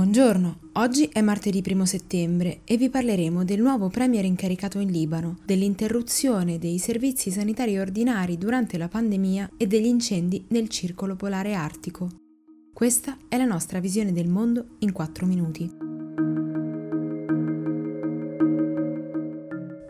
Buongiorno, oggi è martedì 1 settembre e vi parleremo del nuovo premier incaricato in Libano, dell'interruzione dei servizi sanitari ordinari durante la pandemia e degli incendi nel circolo polare artico. Questa è la nostra visione del mondo in 4 minuti.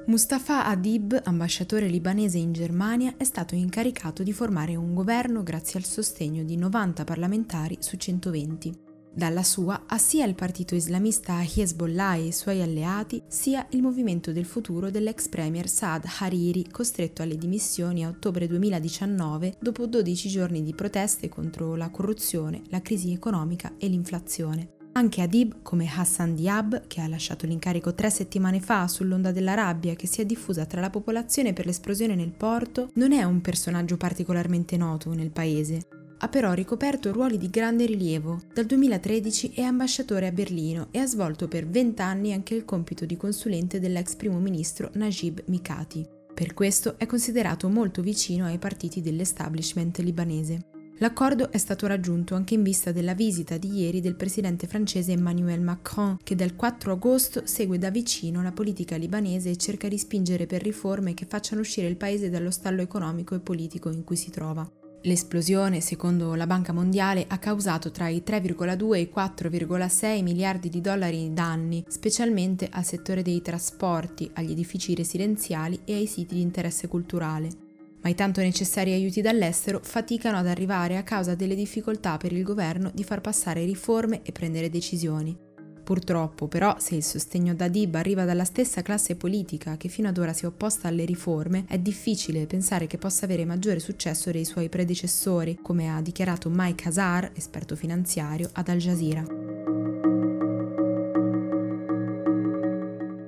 Mustafa Adib, ambasciatore libanese in Germania, è stato incaricato di formare un governo grazie al sostegno di 90 parlamentari su 120. Dalla sua ha sia il partito islamista Hezbollah e i suoi alleati, sia il movimento del futuro dell'ex premier Saad Hariri, costretto alle dimissioni a ottobre 2019 dopo 12 giorni di proteste contro la corruzione, la crisi economica e l'inflazione. Anche Adib, come Hassan Diab, che ha lasciato l'incarico tre settimane fa sull'onda della rabbia che si è diffusa tra la popolazione per l'esplosione nel porto, non è un personaggio particolarmente noto nel paese ha però ricoperto ruoli di grande rilievo. Dal 2013 è ambasciatore a Berlino e ha svolto per 20 anni anche il compito di consulente dell'ex primo ministro Najib Mikati. Per questo è considerato molto vicino ai partiti dell'establishment libanese. L'accordo è stato raggiunto anche in vista della visita di ieri del presidente francese Emmanuel Macron, che dal 4 agosto segue da vicino la politica libanese e cerca di spingere per riforme che facciano uscire il paese dallo stallo economico e politico in cui si trova. L'esplosione, secondo la Banca Mondiale, ha causato tra i 3,2 e i 4,6 miliardi di dollari in danni, specialmente al settore dei trasporti, agli edifici residenziali e ai siti di interesse culturale. Ma i tanto necessari aiuti dall'estero faticano ad arrivare a causa delle difficoltà per il governo di far passare riforme e prendere decisioni. Purtroppo, però, se il sostegno da Dib arriva dalla stessa classe politica che fino ad ora si è opposta alle riforme, è difficile pensare che possa avere maggiore successo dei suoi predecessori, come ha dichiarato Mike Hazar, esperto finanziario, ad Al Jazeera.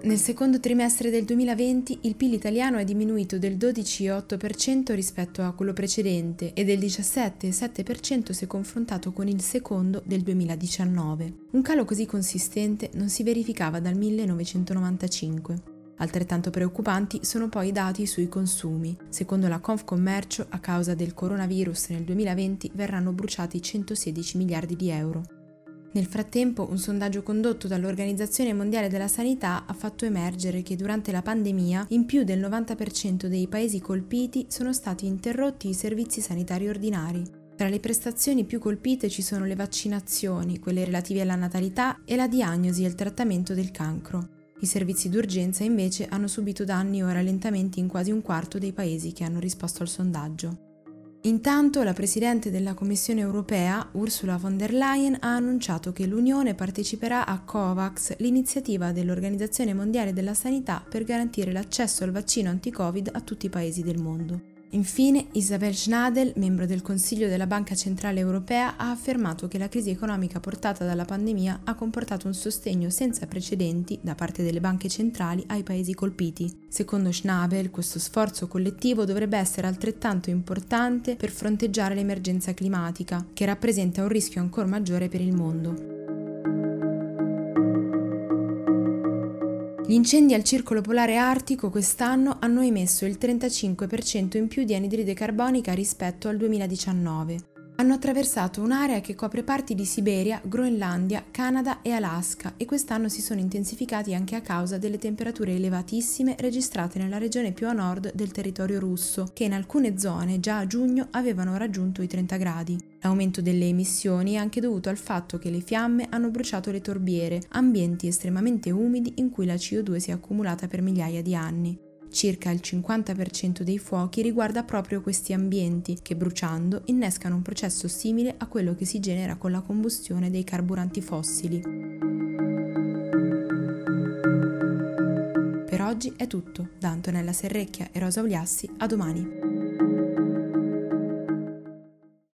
Nel secondo trimestre del 2020 il PIL italiano è diminuito del 12,8% rispetto a quello precedente e del 17,7% se confrontato con il secondo del 2019. Un calo così consistente non si verificava dal 1995. Altrettanto preoccupanti sono poi i dati sui consumi. Secondo la Confcommercio, a causa del coronavirus nel 2020 verranno bruciati 116 miliardi di euro. Nel frattempo, un sondaggio condotto dall'Organizzazione Mondiale della Sanità ha fatto emergere che durante la pandemia in più del 90% dei paesi colpiti sono stati interrotti i servizi sanitari ordinari. Tra le prestazioni più colpite ci sono le vaccinazioni, quelle relative alla natalità e la diagnosi e il trattamento del cancro. I servizi d'urgenza invece hanno subito danni o rallentamenti in quasi un quarto dei paesi che hanno risposto al sondaggio. Intanto la Presidente della Commissione europea, Ursula von der Leyen, ha annunciato che l'Unione parteciperà a COVAX, l'iniziativa dell'Organizzazione Mondiale della Sanità per garantire l'accesso al vaccino anti-Covid a tutti i paesi del mondo. Infine, Isabel Schnadel, membro del Consiglio della Banca Centrale Europea, ha affermato che la crisi economica portata dalla pandemia ha comportato un sostegno senza precedenti da parte delle banche centrali ai paesi colpiti. Secondo Schnabel, questo sforzo collettivo dovrebbe essere altrettanto importante per fronteggiare l'emergenza climatica, che rappresenta un rischio ancora maggiore per il mondo. Gli incendi al circolo polare artico quest'anno hanno emesso il 35% in più di anidride carbonica rispetto al 2019 hanno attraversato un'area che copre parti di Siberia, Groenlandia, Canada e Alaska e quest'anno si sono intensificati anche a causa delle temperature elevatissime registrate nella regione più a nord del territorio russo, che in alcune zone già a giugno avevano raggiunto i 30 gradi. L'aumento delle emissioni è anche dovuto al fatto che le fiamme hanno bruciato le torbiere, ambienti estremamente umidi in cui la CO2 si è accumulata per migliaia di anni. Circa il 50% dei fuochi riguarda proprio questi ambienti che bruciando innescano un processo simile a quello che si genera con la combustione dei carburanti fossili. Per oggi è tutto, da Antonella Serrecchia e Rosa Uliassi, a domani.